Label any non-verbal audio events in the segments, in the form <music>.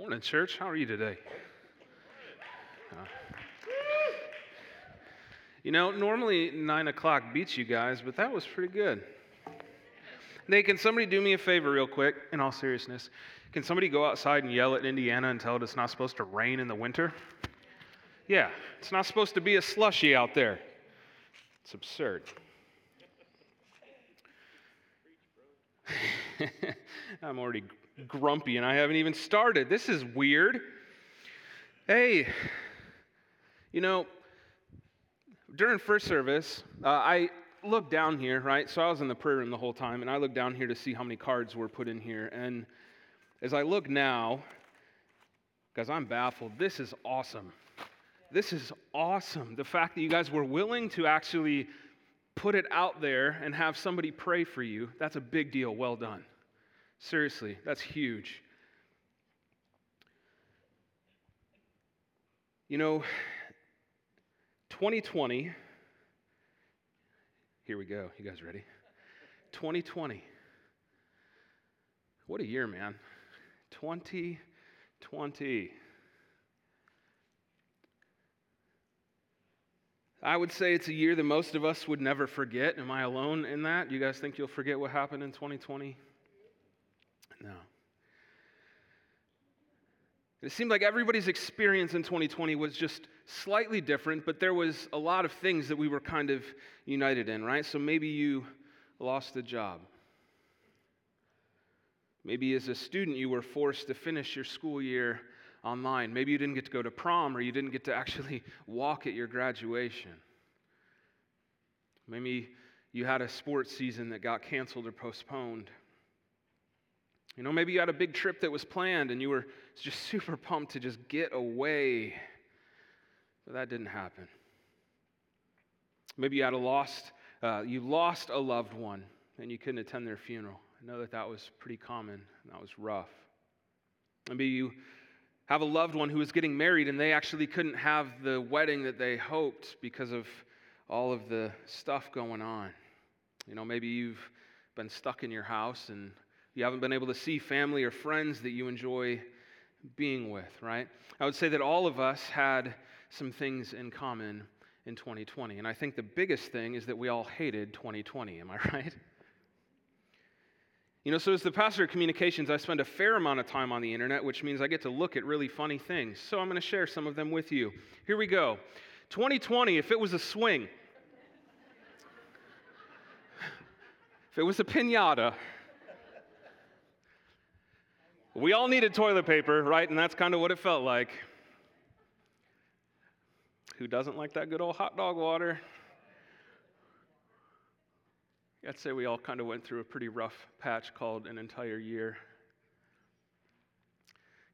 Morning, church. How are you today? Uh, you know, normally nine o'clock beats you guys, but that was pretty good. Nate, can somebody do me a favor, real quick, in all seriousness? Can somebody go outside and yell at Indiana and tell it it's not supposed to rain in the winter? Yeah, it's not supposed to be a slushy out there. It's absurd. <laughs> I'm already grumpy and I haven't even started. This is weird. Hey, you know, during first service, uh, I looked down here, right? So I was in the prayer room the whole time, and I looked down here to see how many cards were put in here. And as I look now, because I'm baffled, this is awesome. This is awesome. The fact that you guys were willing to actually put it out there and have somebody pray for you, that's a big deal. Well done. Seriously, that's huge. You know, 2020, here we go. You guys ready? 2020. What a year, man. 2020. I would say it's a year that most of us would never forget. Am I alone in that? You guys think you'll forget what happened in 2020? No. It seemed like everybody's experience in 2020 was just slightly different, but there was a lot of things that we were kind of united in, right? So maybe you lost a job. Maybe as a student you were forced to finish your school year online. Maybe you didn't get to go to prom or you didn't get to actually <laughs> walk at your graduation. Maybe you had a sports season that got canceled or postponed. You know, maybe you had a big trip that was planned and you were <laughs> just super pumped to just get away, but that didn't happen. Maybe you had a lost, uh, you lost a loved one and you couldn't attend their funeral. I know that that was pretty common and that was rough. Maybe you have a loved one who was getting married and they actually couldn't have the wedding that they hoped because of all of the stuff going on. You know, maybe you've been stuck in your house and you haven't been able to see family or friends that you enjoy being with, right? I would say that all of us had some things in common in 2020. And I think the biggest thing is that we all hated 2020. Am I <laughs> right? You know, so as the pastor of communications, I spend a fair amount of time on the internet, which means I get to look at really funny things. So I'm going to share some of them with you. Here we go. 2020, if it was a swing, <laughs> if it was a pinata, we all needed toilet paper, right? And that's kind of what it felt like. Who doesn't like that good old hot dog water? I'd say we all kind of went through a pretty rough patch called an entire year.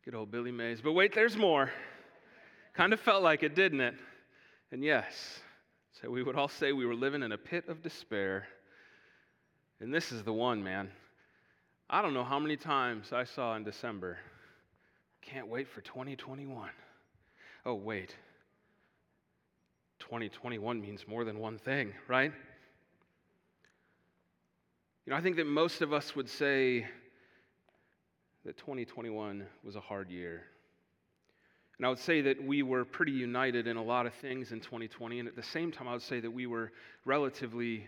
Good old Billy Mays. But wait, there's more. Kind of felt like it, didn't it? And yes, so we would all say we were living in a pit of despair. And this is the one, man. I don't know how many times I saw in December, can't wait for 2021. Oh, wait. 2021 means more than one thing, right? You know, I think that most of us would say that 2021 was a hard year. And I would say that we were pretty united in a lot of things in 2020. And at the same time, I would say that we were relatively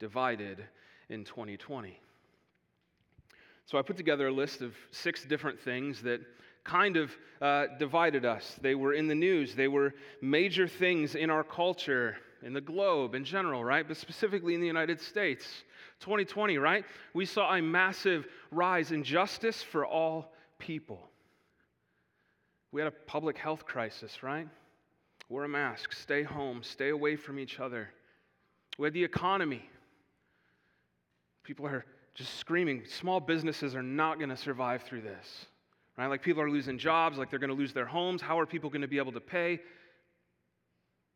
divided in 2020. So I put together a list of six different things that kind of uh, divided us. They were in the news, they were major things in our culture, in the globe in general, right? But specifically in the United States. 2020, right? We saw a massive rise in justice for all people. We had a public health crisis, right? Wear a mask, stay home, stay away from each other. We had the economy. People are just screaming. Small businesses are not going to survive through this. Right? Like people are losing jobs, like they're going to lose their homes. How are people going to be able to pay?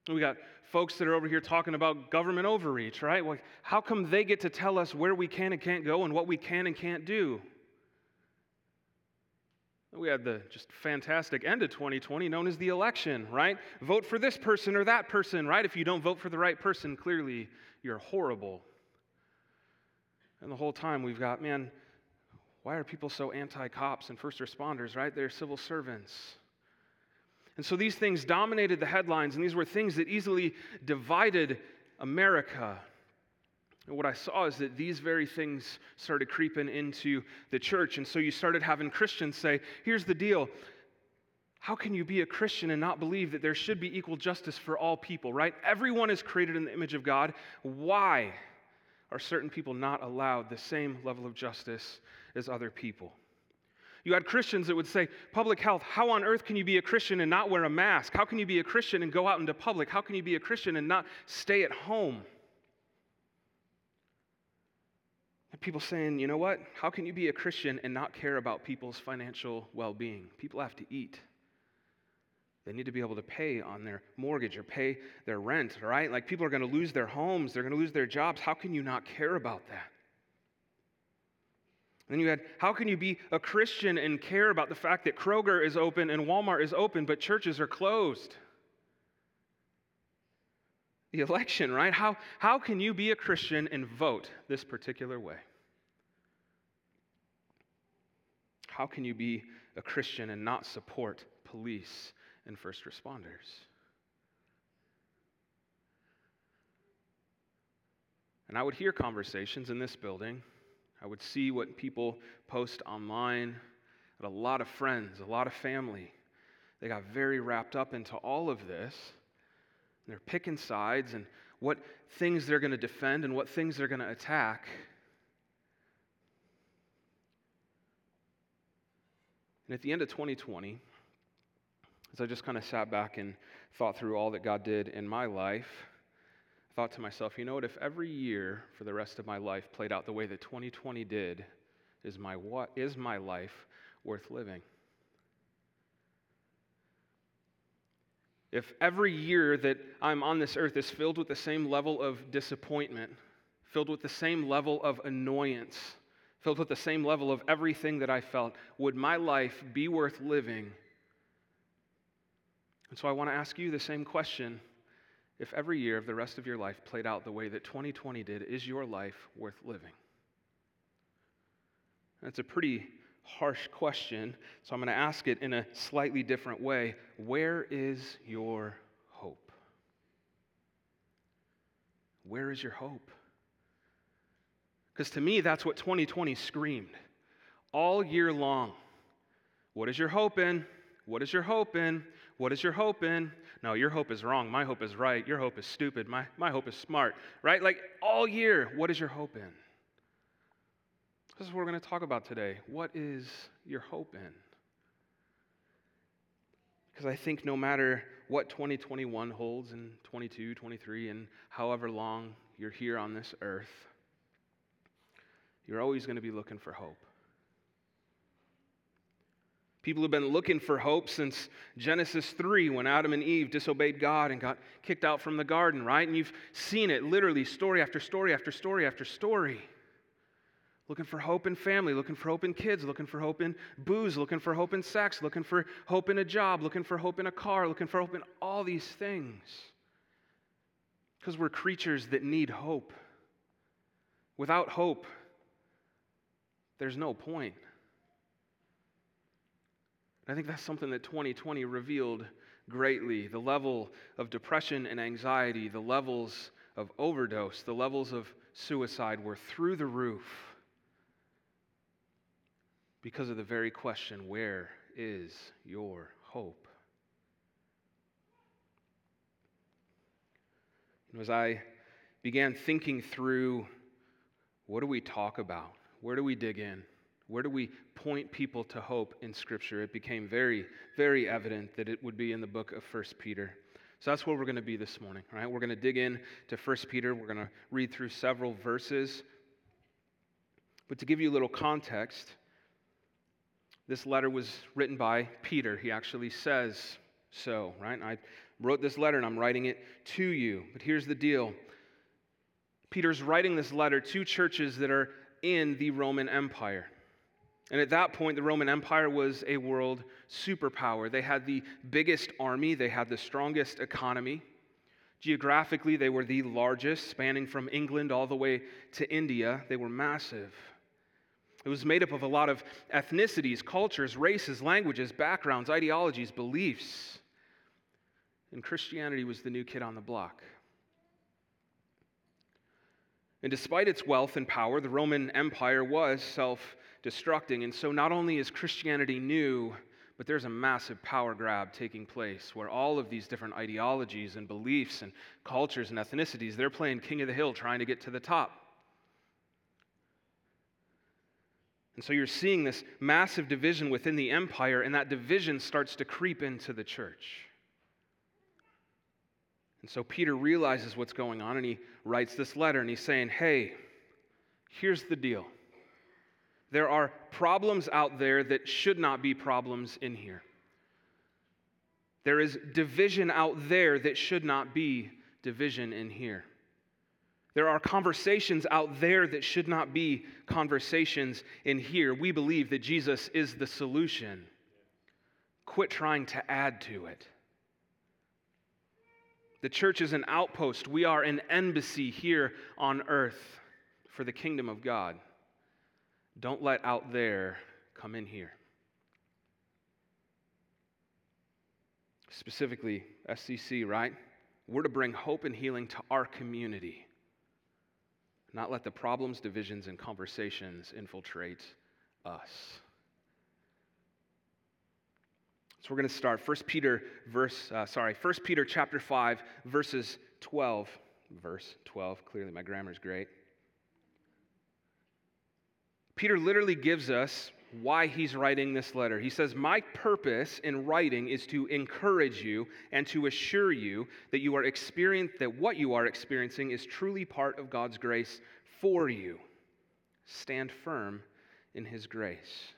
We got folks that are over here talking about government overreach, right? Like, how come they get to tell us where we can and can't go and what we can and can't do? We had the just fantastic end of 2020 known as the election, right? Vote for this person or that person, right? If you don't vote for the right person, clearly you're horrible. And the whole time we've got, man, Why are people so anti cops and first responders, right? They're civil servants. And so these things dominated the headlines, and these were things that easily divided America. And what I saw is that these very things started creeping into the church. And so you started having Christians say, here's the deal. How can you be a Christian and not believe that there should be equal justice for all people, right? Everyone is created in the image of God. Why are certain people not allowed the same level of justice as other people? You had Christians that would say, Public health, how on earth can you be a Christian and not wear a mask? How can you be a Christian and go out into public? How can you be a Christian and not stay at home? And people saying, you know what? How can you be a Christian and not care about people's financial well being? People have to eat. They need to be able to pay on their mortgage or pay their rent, right? Like people are going to lose their homes, they're going to lose their jobs. How can you not care about that? then you had, how can you be a Christian and care about the fact that Kroger is open and Walmart is open, but churches are closed? The election, right? How, how can you be a Christian and vote this particular way? How can you be a Christian and not support police and first responders? And I would hear conversations in this building I would see what people post online. A lot of friends, a lot of family. They got very wrapped up into all of this. They're picking sides and what things they're going to defend and what things they're going to attack. And at the end of 2020, as I just kind of sat back and thought through all that God did in my life, thought to myself, you know what, if every year for the rest of my life played out the way that 2020 did, is my, what, is my life worth living? If every year that I'm on this earth is filled with the same level of disappointment, filled with the same level of annoyance, filled with the same level of everything that I felt, would my life be worth living? And so I want to ask you the same question if every year of the rest of your life played out the way that 2020 did, is your life worth living? That's a pretty harsh question, so I'm going to ask it in a slightly different way. Where is your hope? Where is your hope? Because to me, that's what 2020 screamed all year long. What is your hope in? What is your hope in? What is your hope in? No, your hope is wrong. My hope is right. Your hope is stupid. My, my hope is smart, right? Like all year, what is your hope in? This is what we're going to talk about today. What is your hope in? Because I think no matter what 2021 holds and 22, 23, and however long you're here on this earth, you're always going to be looking for hope. People have been looking for hope since Genesis 3 when Adam and Eve disobeyed God and got kicked out from the garden, right? And you've seen it literally story after story after story after story. Looking for hope in family, looking for hope in kids, looking for hope in booze, looking for hope in sex, looking for hope in a job, looking for hope in a car, looking for hope in all these things. Because we're creatures that need hope. Without hope, there's no point. I think that's something that 2020 revealed greatly the level of depression and anxiety, the levels of overdose, the levels of suicide were through the roof because of the very question where is your hope? as I began thinking through what do we talk about? Where do we dig in? Where do we point people to hope in Scripture? It became very, very evident that it would be in the book of 1 Peter. So that's where we're going to be this morning, right? We're going to dig in to 1 Peter. We're going to read through several verses. But to give you a little context, this letter was written by Peter. He actually says so, right? I wrote this letter and I'm writing it to you. But here's the deal Peter's writing this letter to churches that are in the Roman Empire. And at that point, the Roman Empire was a world superpower. They had the biggest army, they had the strongest economy. Geographically, they were the largest, spanning from England all the way to India. They were massive. It was made up of a lot of ethnicities, cultures, races, languages, backgrounds, ideologies, beliefs. And Christianity was the new kid on the block. And despite its wealth and power, the Roman Empire was self destructing. And so not only is Christianity new, but there's a massive power grab taking place where all of these different ideologies and beliefs and cultures and ethnicities, they're playing king of the hill trying to get to the top. And so you're seeing this massive division within the empire, and that division starts to creep into the church. And so Peter realizes what's going on and he writes this letter and he's saying, Hey, here's the deal. There are problems out there that should not be problems in here. There is division out there that should not be division in here. There are conversations out there that should not be conversations in here. We believe that Jesus is the solution. Quit trying to add to it. The church is an outpost. We are an embassy here on earth for the kingdom of God. Don't let out there come in here. Specifically, SCC, right? We're to bring hope and healing to our community, not let the problems, divisions, and conversations infiltrate us. So we're going to start 1 Peter verse uh, sorry, 1 Peter chapter 5 verses 12 verse 12. Clearly my grammar is great. Peter literally gives us why he's writing this letter. He says, My purpose in writing is to encourage you and to assure you that you are experiencing that what you are experiencing is truly part of God's grace for you. Stand firm in his grace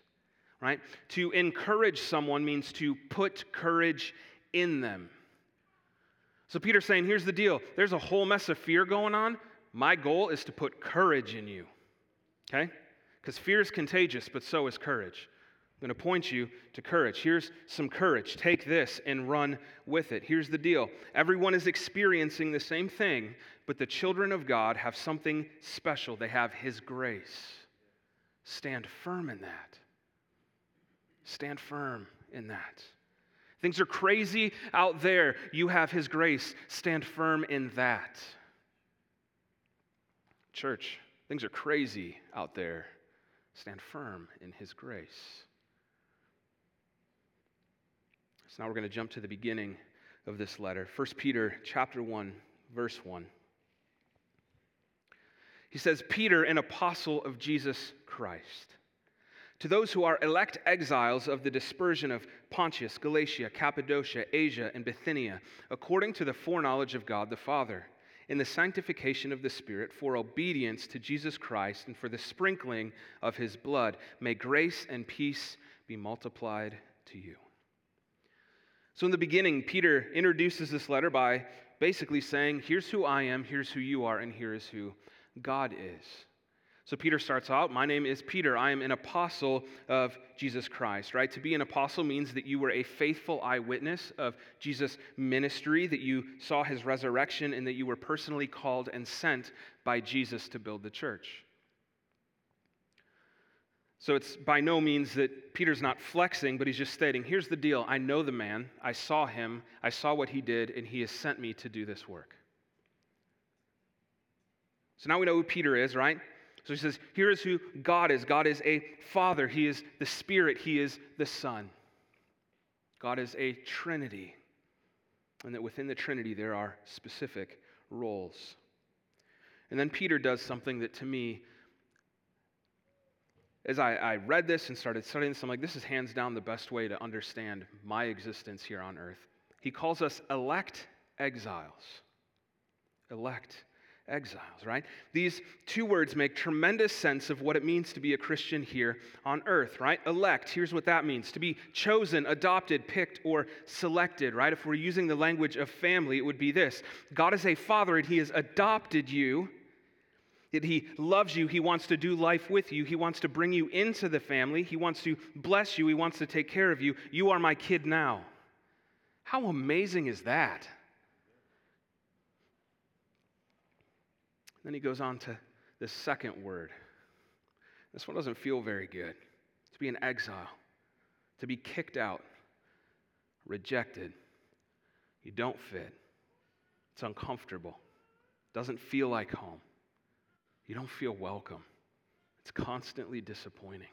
right? To encourage someone means to put courage in them. So Peter's saying, here's the deal there's a whole mess of fear going on. My goal is to put courage in you, okay? Because fear is contagious, but so is courage. I'm going to point you to courage. Here's some courage. Take this and run with it. Here's the deal everyone is experiencing the same thing, but the children of God have something special. They have His grace. Stand firm in that. Stand firm in that. Things are crazy out there. You have His grace. Stand firm in that. Church, things are crazy out there. Stand firm in His grace. So now we're going to jump to the beginning of this letter. 1 Peter chapter 1, verse 1. He says, Peter, an apostle of Jesus Christ to those who are elect exiles of the dispersion of Pontus, Galatia, Cappadocia, Asia, and Bithynia, according to the foreknowledge of God the Father, in the sanctification of the Spirit, for obedience to Jesus Christ and for the sprinkling of his blood, may grace and peace be multiplied to you. So, in the beginning, Peter introduces this letter by basically saying, Here's who I am, here's who you are, and here is who God is. So Peter starts out, My name is Peter. I am an apostle of Jesus Christ, right? To be an apostle means that you were a faithful eyewitness of Jesus' ministry, that you saw his resurrection, and that you were personally called and sent by Jesus to build the church. So it's by no means that Peter's not flexing, but he's just stating, here's the deal. I know the man, I saw him, I saw what he did, and he has sent me to do this work. So now we know who Peter is, right? So he says, here is who God is God is a father, He is the Spirit, He is the Son. God is a Trinity. And that within the Trinity there are specific roles. And then Peter does something that to me, as I, I read this and started studying this, I'm like, this is hands down the best way to understand my existence here on earth. He calls us elect exiles. Elect exiles, right? These two words make tremendous sense of what it means to be a Christian here on earth, right? Elect, here's what that means to be chosen, adopted, picked, or selected, right? If we're using the language of family, it would be this God is a father and he has adopted you. That he loves you, he wants to do life with you, he wants to bring you into the family, he wants to bless you, he wants to take care of you. You are my kid now. How amazing is that? Then he goes on to the second word This one doesn't feel very good. To be in exile, to be kicked out, rejected. You don't fit. It's uncomfortable. Doesn't feel like home. You don't feel welcome. It's constantly disappointing.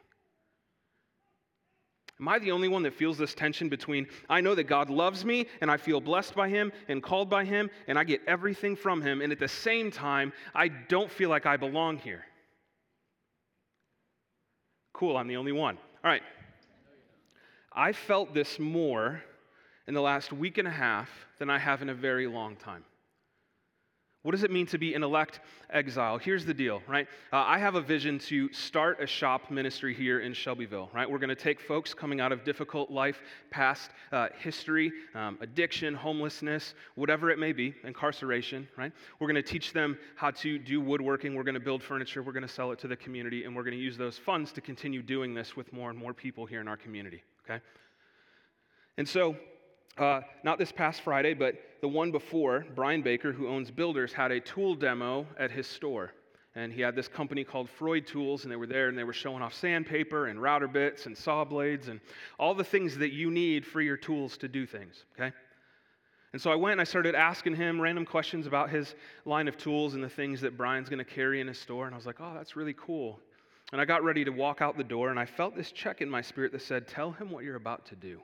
Am I the only one that feels this tension between I know that God loves me and I feel blessed by Him and called by Him and I get everything from Him, and at the same time, I don't feel like I belong here? Cool, I'm the only one. All right. I felt this more in the last week and a half than I have in a very long time. What does it mean to be an elect exile? Here's the deal, right? Uh, I have a vision to start a shop ministry here in Shelbyville, right? We're going to take folks coming out of difficult life, past uh, history, um, addiction, homelessness, whatever it may be, incarceration, right? We're going to teach them how to do woodworking. We're going to build furniture. We're going to sell it to the community, and we're going to use those funds to continue doing this with more and more people here in our community, okay? And so, uh, not this past Friday, but the one before, Brian Baker, who owns Builders, had a tool demo at his store. And he had this company called Freud Tools, and they were there and they were showing off sandpaper and router bits and saw blades and all the things that you need for your tools to do things, okay? And so I went and I started asking him random questions about his line of tools and the things that Brian's going to carry in his store. And I was like, oh, that's really cool. And I got ready to walk out the door, and I felt this check in my spirit that said, Tell him what you're about to do.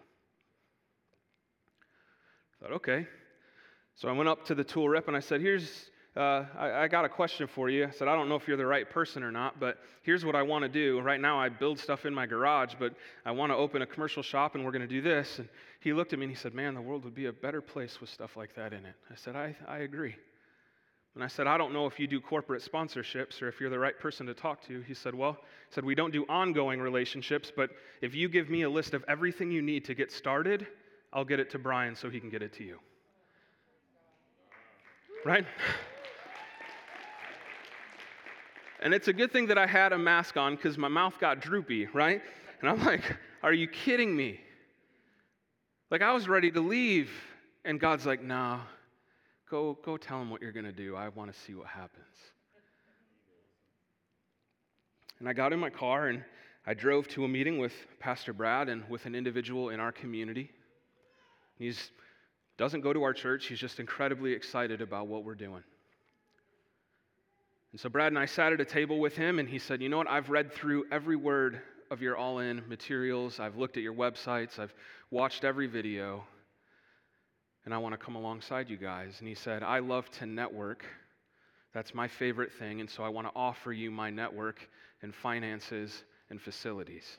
Thought, okay. So I went up to the tool rep and I said, Here's, uh, I, I, got a question for you. I said, I don't know if you're the right person or not, but here's what I want to do. Right now, I build stuff in my garage, but I want to open a commercial shop and we're going to do this. And he looked at me and he said, Man, the world would be a better place with stuff like that in it. I said, I, I agree. And I said, I don't know if you do corporate sponsorships or if you're the right person to talk to. He said, Well, he said, we don't do ongoing relationships, but if you give me a list of everything you need to get started, I'll get it to Brian so he can get it to you. Right? And it's a good thing that I had a mask on because my mouth got droopy, right? And I'm like, Are you kidding me? Like, I was ready to leave. And God's like, Nah, go, go tell him what you're going to do. I want to see what happens. And I got in my car and I drove to a meeting with Pastor Brad and with an individual in our community. He doesn't go to our church, he's just incredibly excited about what we're doing. And so Brad and I sat at a table with him, and he said, You know what? I've read through every word of your all in materials. I've looked at your websites. I've watched every video. And I want to come alongside you guys. And he said, I love to network. That's my favorite thing. And so I want to offer you my network and finances and facilities.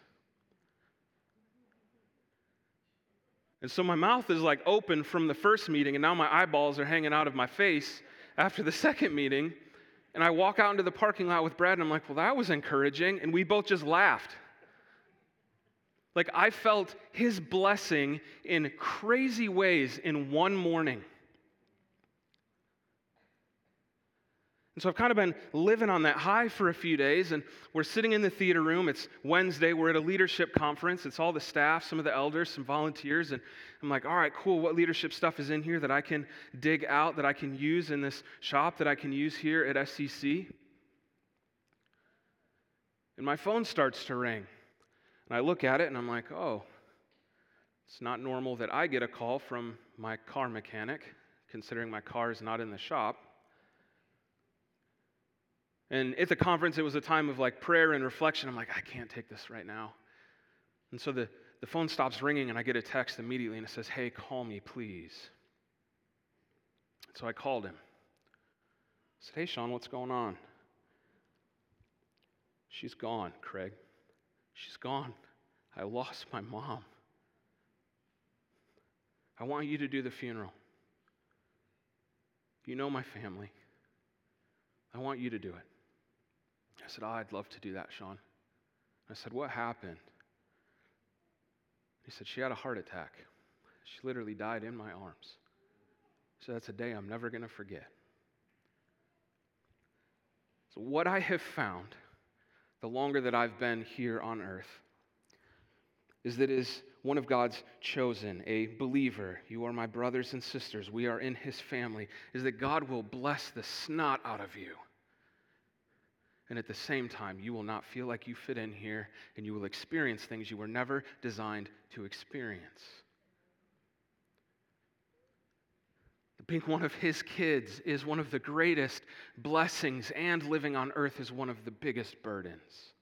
And so my mouth is like open from the first meeting, and now my eyeballs are hanging out of my face after the <laughs> second meeting. And I walk out into the parking lot with Brad, and I'm like, well, that was encouraging. And we both just laughed. Like I felt his blessing in crazy ways in one morning. And so I've kind of been living on that high for a few days, and we're sitting in the theater room. It's Wednesday. We're at a leadership conference. It's all the staff, some of the elders, some volunteers. And I'm like, all right, cool. What leadership stuff is in here that I can dig out, that I can use in this shop, that I can use here at SCC? And my phone starts to ring. And I look at it and I'm like, oh, it's not normal that I get a call from my car mechanic, considering my car is not in the shop. And at the conference, it was a time of like prayer and reflection. I'm like, I can't take this right now. And so the, the phone stops ringing, and I get a text immediately, and it says, Hey, call me, please. So I called him. I said, Hey, Sean, what's going on? She's gone, Craig. She's gone. I lost my mom. I want you to do the funeral. You know my family. I want you to do it. I said, Oh, I'd love to do that, Sean. I said, What happened? He said, She had a heart attack. She literally died in my arms. So that's a day I'm never going to forget. So, what I have found the longer that I've been here on earth is that as one of God's chosen, a believer, you are my brothers and sisters, we are in his family, is that God will bless the snot out of you And at the same time, you will not feel like you fit in here and you will experience things you were never designed to experience. Being one of his kids is one of the greatest blessings, and living on earth is one of the biggest burdens.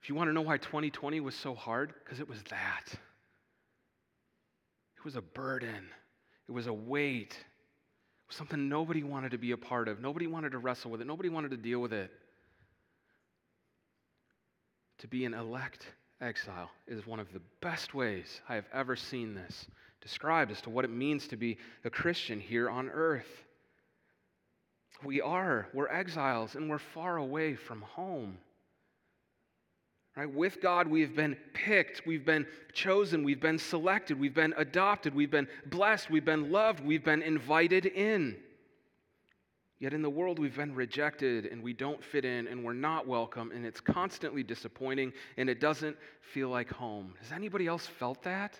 If you want to know why 2020 was so hard, because it was that. It was a burden, it was a weight, something nobody wanted to be a part of. Nobody wanted to wrestle with it, nobody wanted to deal with it. To be an elect exile is one of the best ways I have ever seen this described as to what it means to be a Christian here on earth. We are, we're exiles, and we're far away from home. Right? With God, we've been picked, we've been chosen, we've been selected, we've been adopted, we've been blessed, we've been loved, we've been invited in. Yet in the world, we've been rejected and we don't fit in and we're not welcome and it's constantly disappointing and it doesn't feel like home. Has anybody else felt that?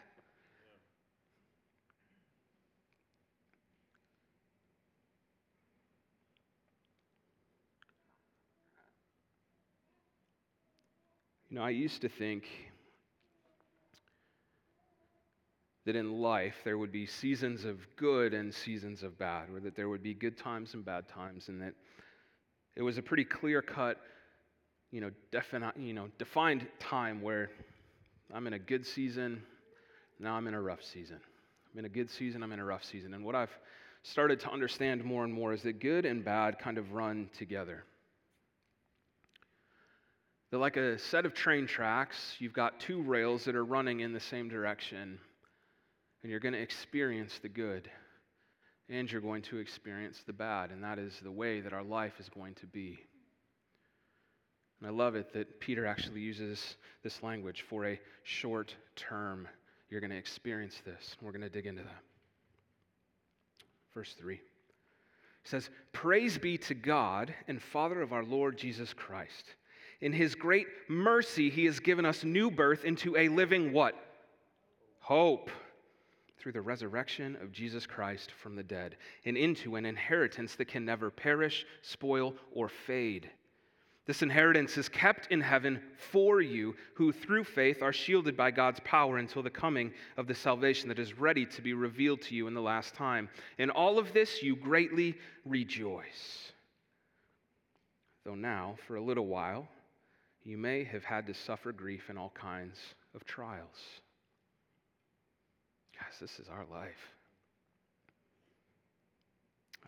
Know, I used to think that in life there would be seasons of good and seasons of bad, or that there would be good times and bad times, and that it was a pretty clear cut, you know, defini- you know, defined time where I'm in a good season, now I'm in a rough season. I'm in a good season, I'm in a rough season. And what I've started to understand more and more is that good and bad kind of run together. They're like a set of train tracks. You've got two rails that are running in the same direction and you're going to experience the good, and you're going to experience the bad, and that is the way that our life is going to be. And I love it that Peter actually uses this language for a short term. You're going to experience this. We're going to dig into that. Verse 3. He says, Praise be to God and Father of our Lord Jesus Christ. In his great mercy, he has given us new birth into a living what? Hope through the resurrection of Jesus Christ from the dead and into an inheritance that can never perish, spoil, or fade. This inheritance is kept in heaven for you, who through faith are shielded by God's power until the coming of the salvation that is ready to be revealed to you in the last time. In all of this, you greatly rejoice. Though now, for a little while, you may have had to suffer grief in all kinds of trials. Guys, this is our life.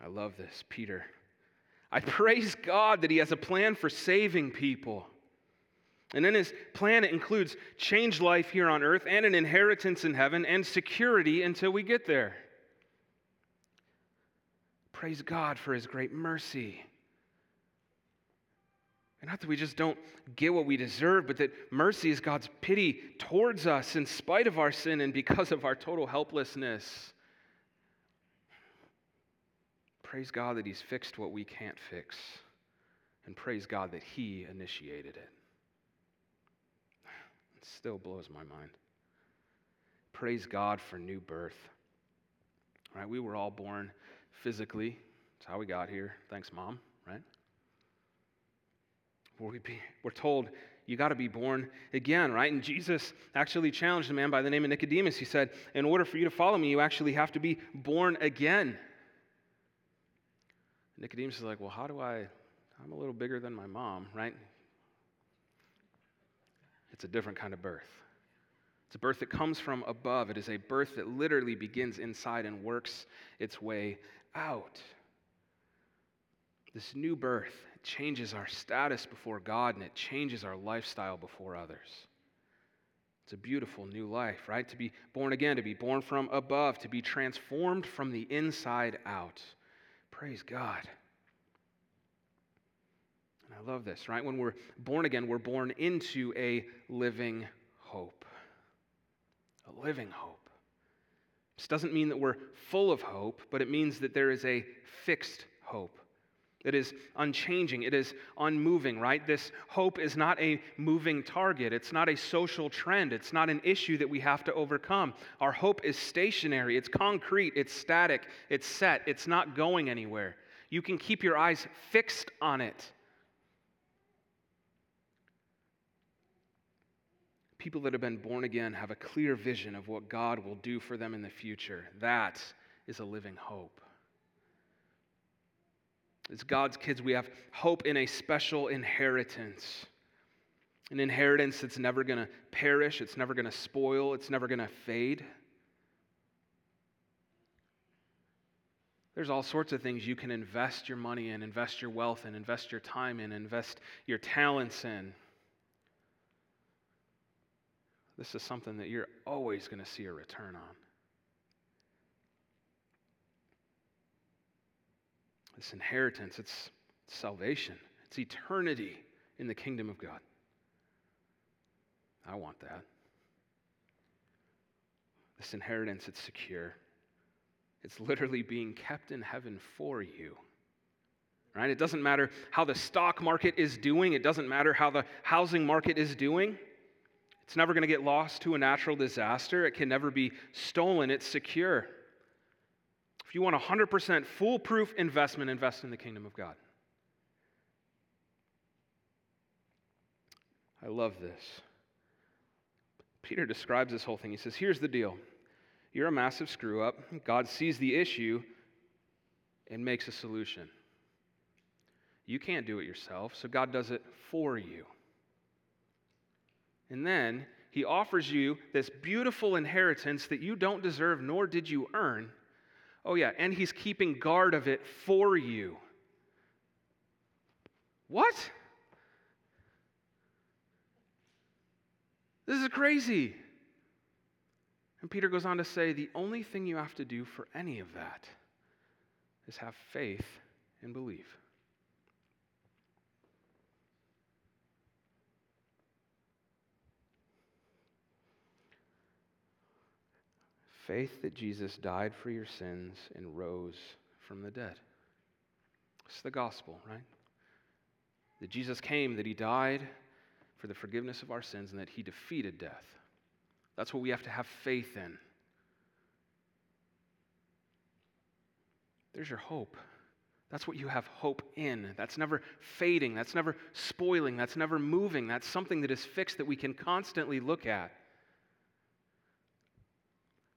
I love this, Peter. I praise God that He has a plan for saving people. And in His plan, it includes changed life here on earth and an inheritance in heaven and security until we get there. Praise God for His great mercy. And not that we just don't get what we deserve, but that mercy is God's pity towards us in spite of our sin and because of our total helplessness. Praise God that He's fixed what we can't fix. And praise God that He initiated it. It still blows my mind. Praise God for new birth. Right? We were all born physically. That's how we got here. Thanks, Mom, right? We're told you got to be born again, right? And Jesus actually challenged a man by the name of Nicodemus. He said, In order for you to follow me, you actually have to be born again. Nicodemus is like, Well, how do I? I'm a little bigger than my mom, right? It's a different kind of birth. It's a birth that comes from above. It is a birth that literally begins inside and works its way out. This new birth changes our status before God and it changes our lifestyle before others. It's a beautiful new life, right? To be born again, to be born from above, to be transformed from the inside out. Praise God. And I love this, right? When we're born again, we're born into a living hope. A living hope. This doesn't mean that we're full of hope, but it means that there is a fixed hope. It is unchanging. It is unmoving, right? This hope is not a moving target. It's not a social trend. It's not an issue that we have to overcome. Our hope is stationary. It's concrete. It's static. It's set. It's not going anywhere. You can keep your eyes fixed on it. People that have been born again have a clear vision of what God will do for them in the future. That is a living hope. As God's kids, we have hope in a special inheritance. An inheritance that's never going to perish, it's never going to spoil, it's never going to fade. There's all sorts of things you can invest your money in, invest your wealth in, invest your time in, invest your talents in. This is something that you're always going to see a return on. This inheritance, it's salvation, it's eternity in the kingdom of God. I want that. This inheritance, it's secure. It's literally being kept in heaven for you. Right? It doesn't matter how the stock market is doing, it doesn't matter how the housing market is doing. It's never going to get lost to a natural disaster. It can never be stolen. It's secure. If you want 100% foolproof investment, invest in the kingdom of God. I love this. Peter describes this whole thing. He says, Here's the deal you're a massive screw up. God sees the issue and makes a solution. You can't do it yourself, so God does it for you. And then he offers you this beautiful inheritance that you don't deserve nor did you earn. Oh, yeah, and he's keeping guard of it for you. What? This is crazy. And Peter goes on to say the only thing you have to do for any of that is have faith and believe. Faith that Jesus died for your sins and rose from the dead. It's the gospel, right? That Jesus came, that he died for the forgiveness of our sins, and that he defeated death. That's what we have to have faith in. There's your hope. That's what you have hope in. That's never fading. That's never spoiling. That's never moving. That's something that is fixed that we can constantly look at.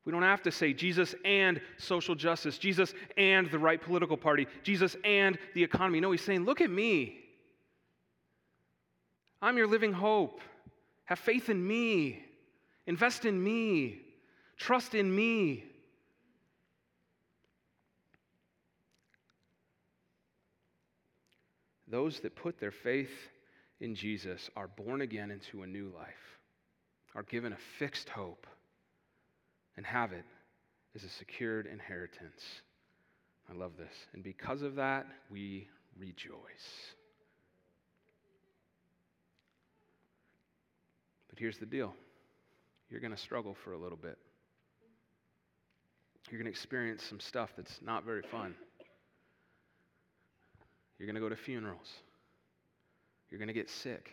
We don't have to say Jesus and social justice, Jesus and the right political party, Jesus and the economy. No, he's saying, look at me. I'm your living hope. Have faith in me. Invest in me. Trust in me. Those that put their faith in Jesus are born again into a new life, are given a fixed hope, and have it is a secured inheritance. I love this. And because of that, we rejoice. But here's the deal you're going to struggle for a little bit. You're going to experience some stuff that's not very fun. You're going to go to funerals. You're going to get sick.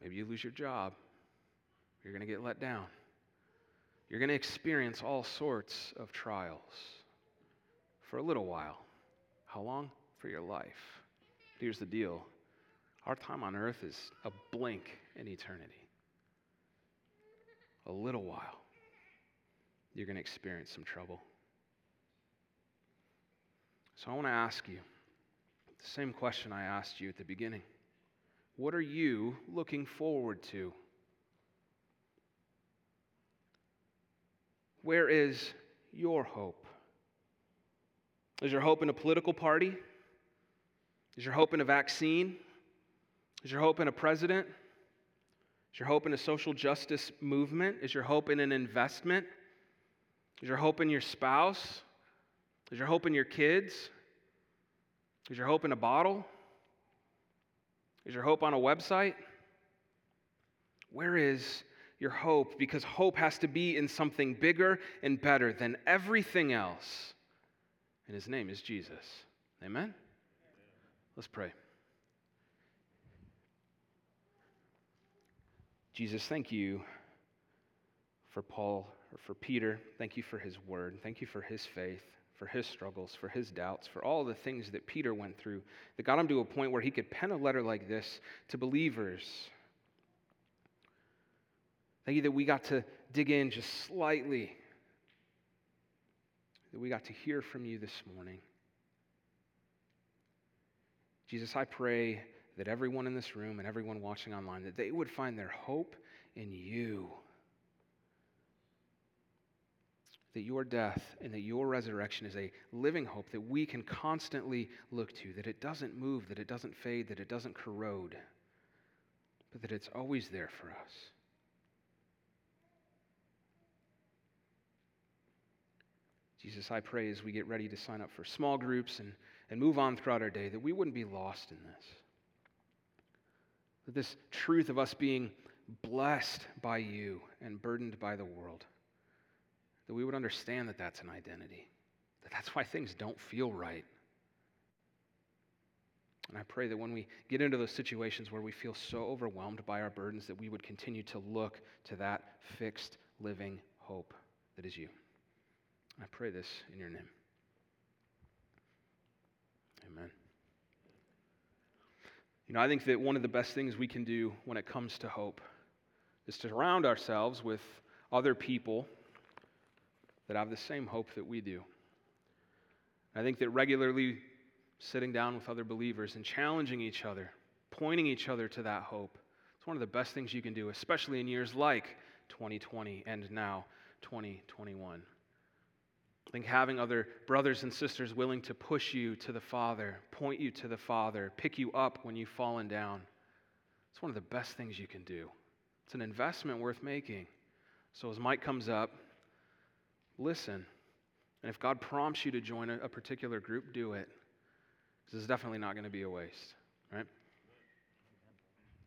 Maybe you lose your job. You're going to get let down. You're going to experience all sorts of trials for a little while. How long? For your life. But Here's the deal our time on earth is a blink in eternity a little while, you're going to experience some trouble. So I want to ask you the same question I asked you at the beginning. What are you looking forward to? Where is your hope? Is your hope in a political party? Is your hope in a vaccine? Is your hope in a president? Is your hope in a social justice movement? Is your hope in an investment? Is your hope in your spouse? Is your hope in your kids? Is your hope in a bottle? Is your hope on a website? Where is your hope? Because hope has to be in something bigger and better than everything else. And his name is Jesus. Amen? Let's pray. Jesus, thank you for Paul or for Peter. Thank you for his word. Thank you for his faith. for his struggles, for his doubts, for all the things that Peter went through that got him to a point where he could pen a letter like this to believers. Thank you that we got to dig in just slightly, that we got to hear from you this morning. Jesus, I pray that everyone in this room and everyone watching online that they would find their hope in you that your death and that your resurrection is a living hope that we can constantly look to, that it doesn't move, that it doesn't fade, that it doesn't corrode, but that it's always there for us. Jesus, I pray as we get ready to sign up for small groups and, and move on throughout our day that we wouldn't be lost in this. That this truth of us being blessed by you and burdened by the world that we would understand that that's an identity, that that's why things don't feel right. And I pray that when we get into those situations where we feel so overwhelmed by our burdens, that we would continue to look to that fixed, living hope that is you. I pray this in your name. Amen. You know, I think that one of the best things we can do when it comes to hope is to surround ourselves with other people that have the same hope that we do. I think that regularly sitting down with other believers and challenging each other, pointing each other to that hope, it's one of the best things you can do, especially in years like 2020 and now 2021. I think having other brothers and sisters willing to push you to the Father, point you to the Father, pick you up when you've fallen down, it's one of the best things you can do. It's an investment worth making. So as Mike comes up, listen. And if God prompts you to join a, a particular group, do it. This is definitely not going to be a waste, right?